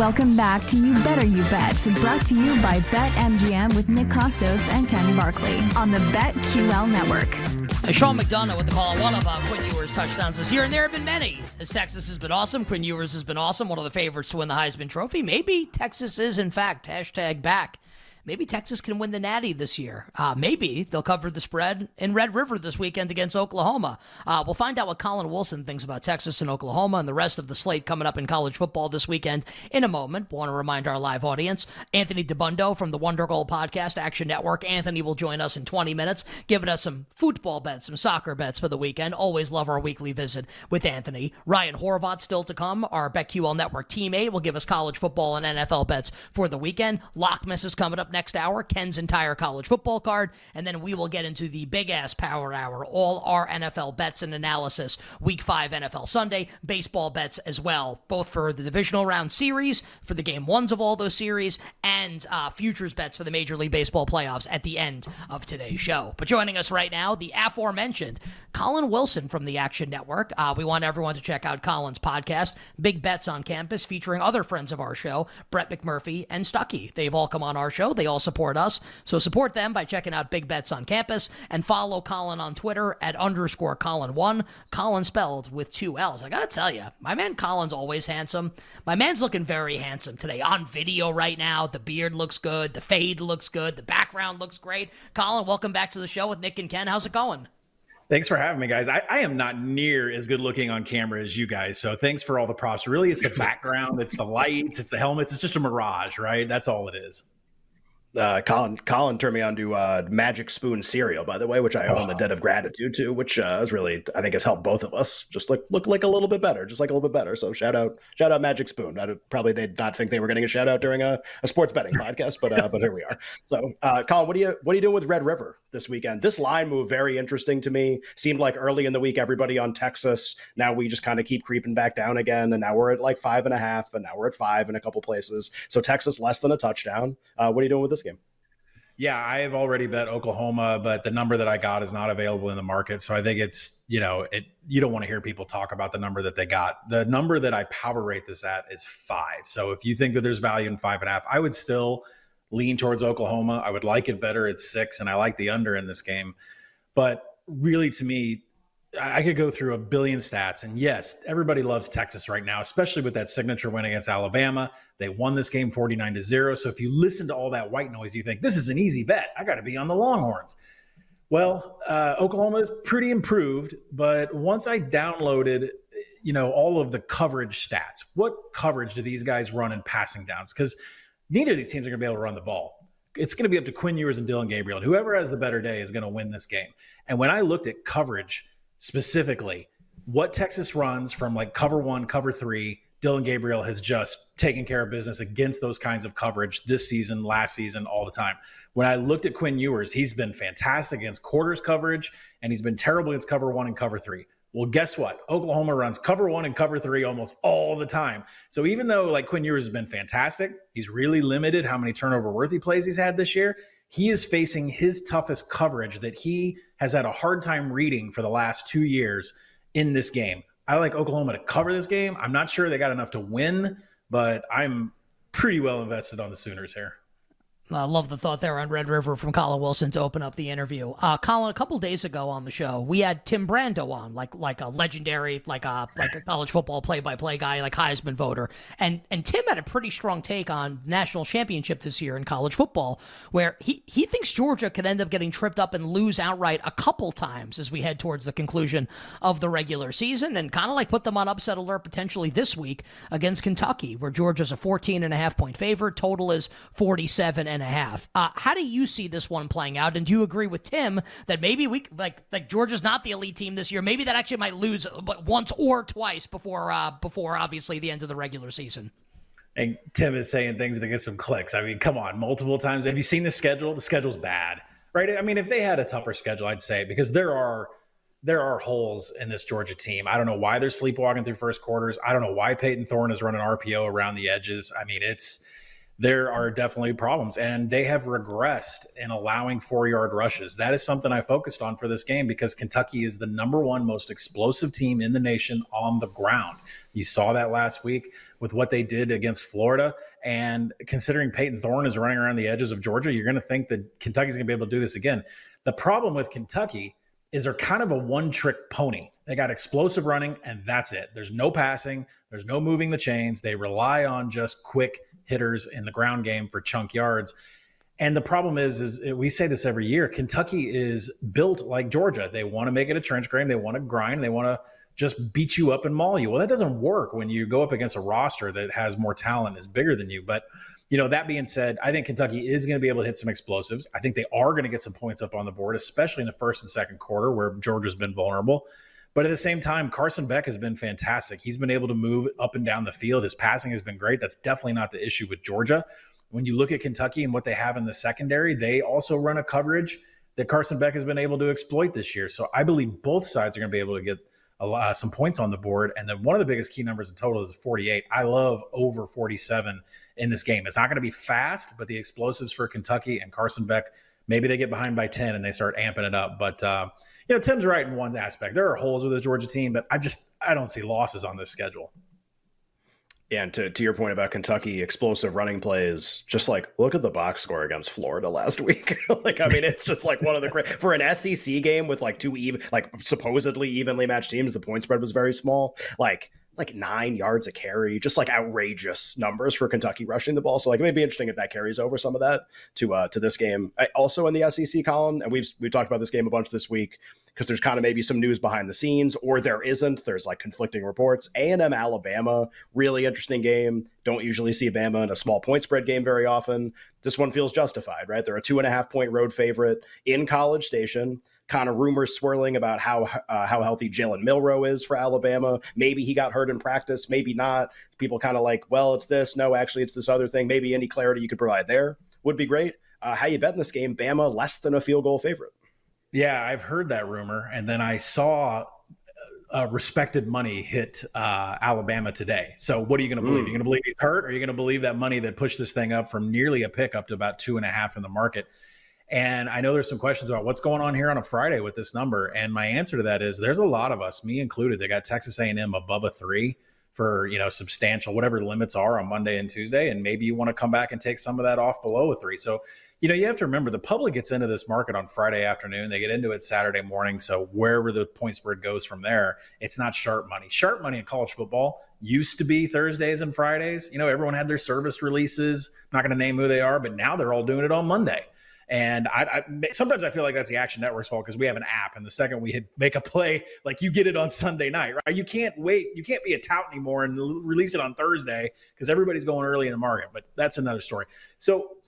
Welcome back to You Better You Bet, brought to you by BetMGM with Nick Kostos and Ken Barkley on the BetQL network. Sean McDonough with the call on one of uh, Quinn Ewers' touchdowns this year, and there have been many. As Texas has been awesome, Quinn Ewers has been awesome, one of the favorites to win the Heisman Trophy. Maybe Texas is, in fact, hashtag back maybe Texas can win the Natty this year. Uh, maybe they'll cover the spread in Red River this weekend against Oklahoma. Uh, we'll find out what Collin Wilson thinks about Texas and Oklahoma and the rest of the slate coming up in college football this weekend in a moment. Want to remind our live audience, Anthony Dabbundo from the Wonder Goal Podcast Action Network. Anthony will join us in 20 minutes, giving us some football bets, some soccer bets for the weekend. Always love our weekly visit with Anthony. Ryan Horvat still to come. Our BetQL Network teammate will give us college football and NFL bets for the weekend. Lockmas is coming up next hour, Ken's entire college football card, and then we will get into the big ass power hour, all our NFL bets and analysis, week five NFL Sunday, baseball bets as well, both for the divisional round series, for the game ones of all those series, and uh, futures bets for the Major League Baseball playoffs at the end of today's show. But joining us right now, the aforementioned Collin Wilson from the Action Network. Uh, we want everyone to check out Collin's podcast, Big Bets on Campus, featuring other friends of our show, Brett McMurphy and Stuckey. They've all come on our show. They all support us. So support them by checking out Big Bets on Campus and follow Collin on Twitter at underscore Collin1. Collin spelled with two L's. I got to tell you, my man Collin's always handsome. My man's looking very handsome today on video right now. The beard looks good. The fade looks good. The background looks great. Collin, welcome back to the show with Nick and Ken. How's it going? Thanks for having me, guys. I, I, am not near as good looking on camera as you guys. So thanks for all the props. Really, it's the background, it's the lights, it's the helmets. It's just a mirage, right? That's all it is uh, Colin Collin turned me on to uh, Magic Spoon cereal, by the way, which I owe oh. the debt of gratitude to, which uh, is really I think has helped both of us just look look like a little bit better, just like a little bit better. So shout out shout out Magic Spoon. I probably they'd not think they were getting a shout out during a, a sports betting podcast, but uh, but here we are. So uh, Collin, what are you what are you doing with Red River this weekend? This line move very interesting to me. Seemed like early in the week everybody on Texas. Now we just kind of keep creeping back down again, and now we're at like five and a half, and now we're at five in a couple places. So Texas less than a touchdown. Uh, what are you doing with this game? Yeah, I have already bet Oklahoma, but the number that I got is not available in the market. So I think it's, you know, it you don't want to hear people talk about the number that they got. The number that I power rate this at is five. So if you think that there's value in five and a half, I would still lean towards Oklahoma. I would like it better at six, and I like the under in this game. But really, to me, I could go through a billion stats. And yes, everybody loves Texas right now, especially with that signature win against Alabama. They won this game 49 to 0. So if you listen to all that white noise, you think this is an easy bet. I got to be on the Longhorns. Well, uh, Oklahoma is pretty improved, but once I downloaded, you know, all of the coverage stats, what coverage do these guys run in passing downs? Because neither of these teams are going to be able to run the ball. It's going to be up to Quinn Ewers and Dillon Gabriel. And whoever has the better day is going to win this game. And when I looked at coverage specifically what Texas runs from like cover one, cover three. Dillon Gabriel has just taken care of business against those kinds of coverage this season, last season, all the time. When I looked at Quinn Ewers, he's been fantastic against quarters coverage, and he's been terrible against cover one and cover three. Well, guess what? Oklahoma runs cover one and cover three almost all the time. So even though like Quinn Ewers has been fantastic, he's really limited how many turnover worthy plays he's had this year he is facing his toughest coverage that he has had a hard time reading for the last two years in this game. I like Oklahoma to cover this game. I'm not sure they got enough to win, but I'm pretty well invested on the Sooners here. I uh, love the thought there on Red River from Collin Wilson to open up the interview. Uh, Collin, a couple days ago on the show, we had Tim Brando on, like like a legendary, like a like a college football play by play guy, like Heisman voter, and and Tim had a pretty strong take on national championship this year in college football, where he he thinks Georgia could end up getting tripped up and lose outright a couple times as we head towards the conclusion of the regular season, and kind of like put them on upset alert potentially this week against Kentucky, where Georgia's a 14 and a half point favorite, total is 47 and and a half. Uh, how do you see this one playing out? And do you agree with Tim that maybe we like like Georgia's not the elite team this year? Maybe that actually might lose but once or twice before uh, before obviously the end of the regular season. And Tim is saying things to get some clicks. I mean, come on, multiple times. Have you seen the schedule? The schedule's bad, right? I mean, if they had a tougher schedule, I'd say because there are there are holes in this Georgia team. I don't know why they're sleepwalking through first quarters. I don't know why Payton Thorne is running RPO around the edges. I mean, it's there are definitely problems. And they have regressed in allowing four yard rushes. That is something I focused on for this game because Kentucky is the number one most explosive team in the nation on the ground. You saw that last week with what they did against Florida. And considering Payton Thorne is running around the edges of Georgia, you're going to think that Kentucky's going to be able to do this again. The problem with Kentucky is they're kind of a one trick pony. They got explosive running, and that's it. There's no passing, there's no moving the chains. They rely on just quick hitters in the ground game for chunk yards. And the problem is, is we say this every year. Kentucky is built like Georgia. They want to make it a trench game. They want to grind. They want to just beat you up and maul you. Well, that doesn't work when you go up against a roster that has more talent, is bigger than you. But you know, that being said, I think Kentucky is going to be able to hit some explosives. I think they are going to get some points up on the board, especially in the first and second quarter where Georgia's been vulnerable. But at the same time, Carson Beck has been fantastic. He's been able to move up and down the field. His passing has been great. That's definitely not the issue with Georgia. When you look at Kentucky and what they have in the secondary, they also run a coverage that Carson Beck has been able to exploit this year. So I believe both sides are going to be able to get a lot, some points on the board. And then one of the biggest key numbers in total is 48. I love over 47 in this game. It's not going to be fast, but the explosives for Kentucky and Carson Beck, maybe they get behind by 10 and they start amping it up. But uh, you know, Tim's right in one aspect. There are holes with the Georgia team, but I just I don't see losses on this schedule. And to, to your point about Kentucky, explosive running plays, just like look at the box score against Florida last week. like, I mean, it's just like one of the for an SEC game with like two even, like supposedly evenly matched teams. The point spread was very small. Like, like nine yards a carry, just like outrageous numbers for Kentucky rushing the ball. So like it may be interesting if that carries over some of that to uh, to this game. I, also in the SEC column, and we've we've talked about this game a bunch this week because there's kind of maybe some news behind the scenes, or there isn't. There's like conflicting reports. A and M Alabama, really interesting game. Don't usually see Bama in a small point spread game very often. This one feels justified, right? They're a two and a half point road favorite in College Station kind of rumors swirling about how uh, how healthy Jalen Milroe is for Alabama. Maybe he got hurt in practice, maybe not. People kind of like, well, it's this. No, actually, it's this other thing. Maybe any clarity you could provide there would be great. Uh, how you bet in this game? Bama less than a field goal favorite. Yeah, I've heard that rumor, and then I saw uh, respected money hit uh, Alabama today. So what are you going to believe? Mm. Are you going to believe he's hurt, or are you going to believe that money that pushed this thing up from nearly a pick up to about two and a half in the market? And I know there's some questions about what's going on here on a Friday with this number. And my answer to that is there's a lot of us, me included, that got Texas A&M above a three for you know substantial whatever limits are on Monday and Tuesday, and maybe you want to come back and take some of that off below a three. So you know you have to remember the public gets into this market on Friday afternoon, they get into it Saturday morning. So wherever the point spread goes from there, it's not sharp money. Sharp money in college football used to be Thursdays and Fridays. You know everyone had their service releases. I'm not going to name who they are, but now they're all doing it on Monday. And I, I, sometimes I feel like that's the Action Network's fault because we have an app, and the second we make a play, like you get it on Sunday night, right? You can't wait, you can't be a tout anymore and release it on Thursday because everybody's going early in the market. But that's another story. So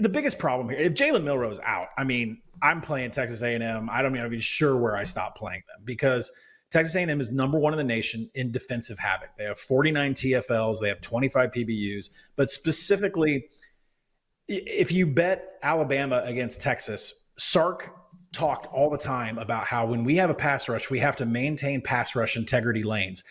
the biggest problem here, if Jalen is out, I mean, I'm playing Texas A&M. I don't even be sure where I stop playing them because Texas A&M is number one in the nation in defensive havoc. They have 49 TFLs, they have 25 PBUs, but specifically if you bet Alabama against Texas, Sark talked all the time about how when we have a pass rush, we have to maintain pass rush integrity lanes.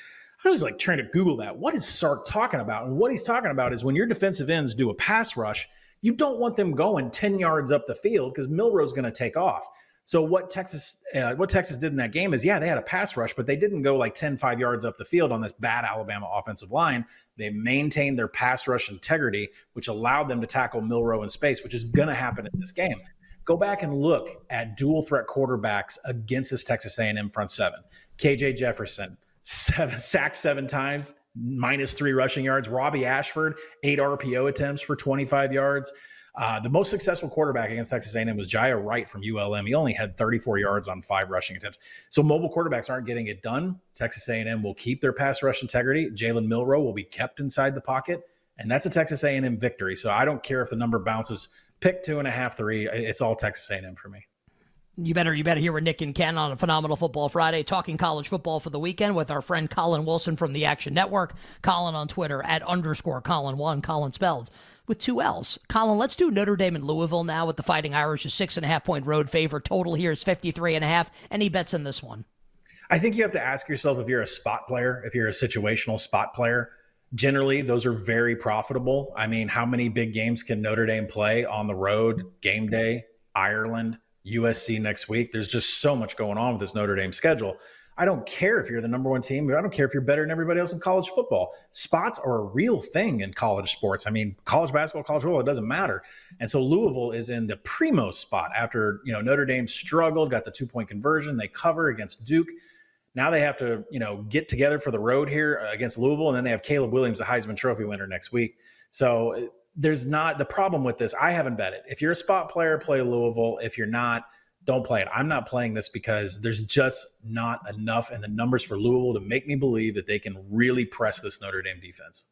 I was like trying to Google that. What is Sark talking about? And what he's talking about is when your defensive ends do a pass rush, you don't want them going 10 yards up the field because Milroe's going to take off. So what Texas uh, what Texas did in that game is yeah, they had a pass rush, but they didn't go like 10 5 yards up the field on this bad Alabama offensive line. They maintained their pass rush integrity, which allowed them to tackle Milrow in space, which is going to happen in this game. Go back and look at dual threat quarterbacks against this Texas A&M front seven. KJ Jefferson, seven sacked seven times, minus three rushing yards. Robby Ashford, eight RPO attempts for 25 yards. Uh, the most successful quarterback against Texas A&M was Jiya Wright from ULM. He only had 34 yards on five rushing attempts. So mobile quarterbacks aren't getting it done. Texas A&M will keep their pass rush integrity. Jalen Milroe will be kept inside the pocket, and that's a Texas A&M victory. So I don't care if the number bounces. Pick two and a half, three. It's all Texas A&M for me. You better you better hear with Nick and Ken on a phenomenal football Friday, talking college football for the weekend with our friend Collin Wilson from the Action Network. Collin on Twitter at underscore Collin one, Collin spelled with two L's. Collin, let's do Notre Dame and Louisville now with the Fighting Irish, a six and a half point road favorite. Total here is 53 and a half. Any bets in this one? I think you have to ask yourself if you're a spot player, if you're a situational spot player, generally those are very profitable. I mean, how many big games can Notre Dame play on the road, game day, Ireland, USC next week? There's just so much going on with this Notre Dame schedule. I don't care if you're the number one team. I don't care if you're better than everybody else in college football. Spots are a real thing in college sports. I mean, college basketball, college football, it doesn't matter. And so Louisville is in the primo spot after, you know, Notre Dame struggled, got the two point conversion. They cover against Duke. Now they have to, you know, get together for the road here against Louisville, and then they have Caleb Williams, the Heisman Trophy winner, next week. So there's not the problem with this. I haven't bet it. If you're a spot player, play Louisville. If you're not, don't play it. I'm not playing this because there's just not enough in the numbers for Louisville to make me believe that they can really press this Notre Dame defense.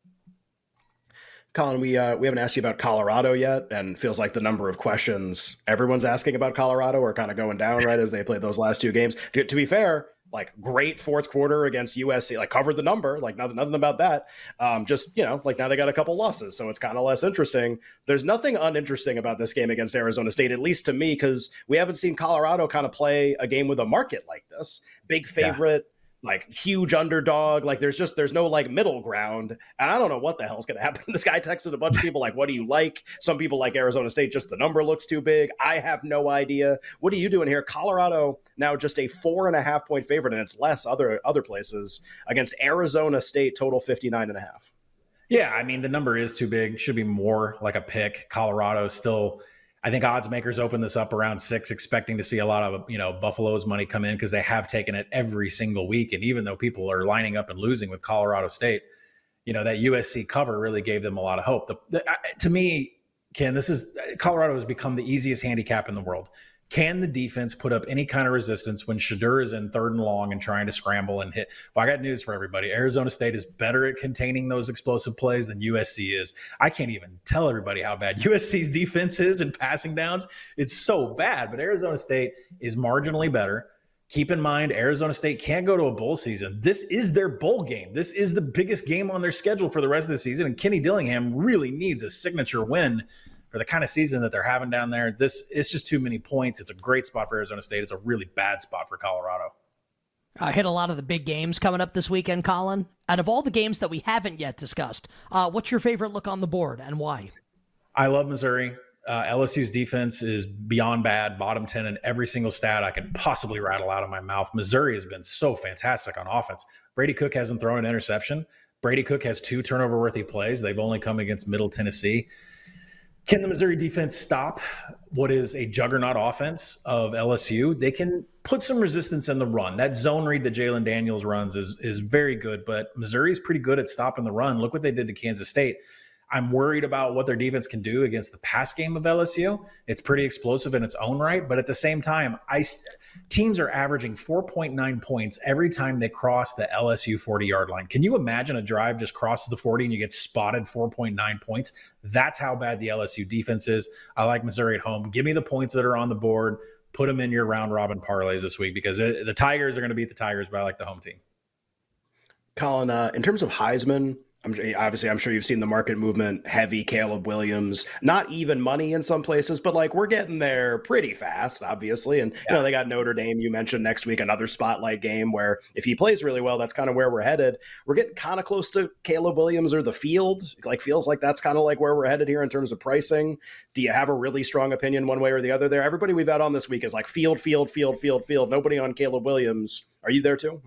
Collin, we uh, we haven't asked you about Colorado yet, and feels like the number of questions everyone's asking about Colorado are kind of going down right as they played those last two games. To, to be fair, like great fourth quarter against USC, like covered the number, like nothing, nothing about that. Um, just you know, like now they got a couple losses, so it's kind of less interesting. There's nothing uninteresting about this game against Arizona State, at least to me, because we haven't seen Colorado kind of play a game with a market like this. Big favorite. Yeah like huge underdog. Like there's just there's no like middle ground, and I don't know what the hell's gonna happen. This guy texted a bunch of people like, "What do you like?" Some people like Arizona State, just the number looks too big. I have no idea. What are you doing here? Colorado now just a four and a half point favorite, and it's less other other places against Arizona State total 59 and a half. Yeah, I mean the number is too big. Should be more like a pick. Colorado still I think odds makers open this up around six, expecting to see a lot of you know Buffalo's money come in because they have taken it every single week. And even though people are lining up and losing with Colorado State, you know that USC cover really gave them a lot of hope. The, the, to me, Ken, this is Colorado has become the easiest handicap in the world. Can the defense put up any kind of resistance when Shedeur is in third and long and trying to scramble and hit? Well, I got news for everybody. Arizona State is better at containing those explosive plays than USC is. I can't even tell everybody how bad USC's defense is in passing downs. It's so bad, but Arizona State is marginally better. Keep in mind, Arizona State can't go to a bowl season. This is their bowl game. This is the biggest game on their schedule for the rest of the season. And Kenny Dillingham really needs a signature win for the kind of season that they're having down there, this it's just too many points. It's a great spot for Arizona State. It's a really bad spot for Colorado. I hit a lot of the big games coming up this weekend, Collin. Out of all the games that we haven't yet discussed, uh, what's your favorite look on the board and why? I love Missouri. Uh, LSU's defense is beyond bad, bottom 10 in every single stat I could possibly rattle out of my mouth. Missouri has been so fantastic on offense. Brady Cook hasn't thrown an interception. Brady Cook has two turnover worthy plays. They've only come against Middle Tennessee. Can the Missouri defense stop what is a juggernaut offense of LSU? They can put some resistance in the run. That zone read that Jalen Daniels runs is is very good, but Missouri is pretty good at stopping the run. Look what they did to Kansas State. I'm worried about what their defense can do against the pass game of LSU. It's pretty explosive in its own right, but at the same time, I teams are averaging 4.9 points every time they cross the LSU 40 yard line. Can you imagine a drive just crosses the 40 and you get spotted 4.9 points? That's how bad the LSU defense is. I like Missouri at home. Give me the points that are on the board. Put them in your round robin parlays this week because it, the Tigers are going to beat the Tigers, but I like the home team. Collin, uh, in terms of Heisman, I'm obviously I'm sure you've seen the market movement heavy Caleb Williams not even money in some places but like we're getting there pretty fast obviously. And yeah. you know they got Notre Dame you mentioned next week another spotlight game where if he plays really well that's kind of where we're headed. We're getting kind of close to Caleb Williams or the field. Like feels like that's kind of like where we're headed here in terms of pricing. Do you have a really strong opinion one way or the other there? Everybody we've had on this week is like field field field field field. Nobody on Caleb Williams. Are you there too?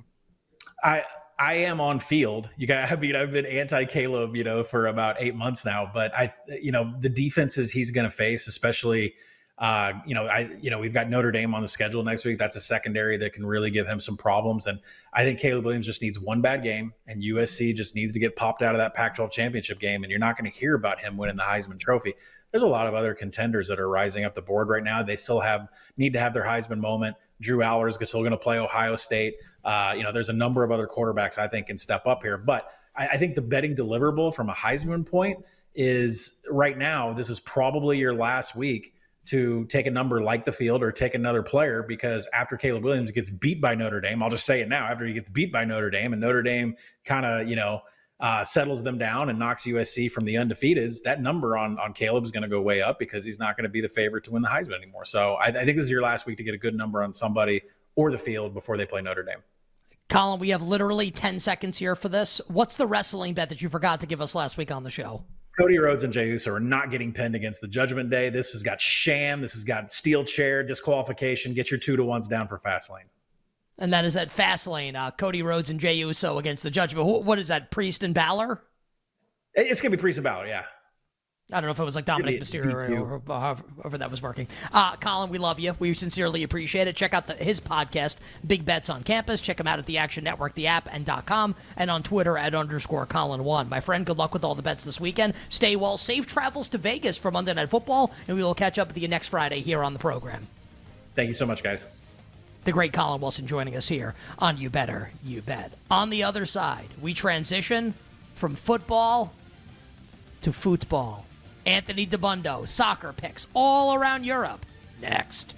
I I am on field. You got, I mean, I've been anti Caleb, you know, for about eight months now. But I, you know, the defenses he's going to face, especially, uh, you know, I, you know, we've got Notre Dame on the schedule next week. That's a secondary that can really give him some problems. And I think Caleb Williams just needs one bad game, and USC just needs to get popped out of that Pac-12 championship game. And you're not going to hear about him winning the Heisman Trophy. There's a lot of other contenders that are rising up the board right now. They still have need to have their Heisman moment. Drew Allar is still going to play Ohio State. Uh, you know, there's a number of other quarterbacks I think can step up here. But I, I think the betting deliverable from a Heisman point is right now, this is probably your last week to take a number like the field or take another player because after Caleb Williams gets beat by Notre Dame, I'll just say it now, after he gets beat by Notre Dame and Notre Dame kind of, you know, uh, settles them down and knocks USC from the undefeateds, that number on on Caleb is going to go way up because he's not going to be the favorite to win the Heisman anymore. So I, I think this is your last week to get a good number on somebody or the field before they play Notre Dame. Collin, we have literally 10 seconds here for this. What's the wrestling bet that you forgot to give us last week on the show? Cody Rhodes and Jey Uso are not getting pinned against the Judgment Day. This has got sham. This has got steel chair disqualification. Get your two to ones down for Fastlane. And that is at Fastlane. Uh, Cody Rhodes and Jey Uso against the Judgment. What is that? Priest and Balor? It's gonna be Priest and Balor. Yeah. I don't know if it was like Dominik Mysterio or, or, however that was working. Uh, Collin, we love you. We sincerely appreciate it. Check out the, his podcast, Big Bets on Campus. Check him out at the Action Network, the app, and .com, and on Twitter at underscore Collin1. My friend, good luck with all the bets this weekend. Stay well. Safe travels to Vegas for Monday Night Football, and we will catch up with you next Friday here on the program. Thank you so much, guys. The great Collin Wilson joining us here on You Better, You Bet. On the other side, we transition from football to football. Anthony Dabbundo, soccer picks all around Europe. Next.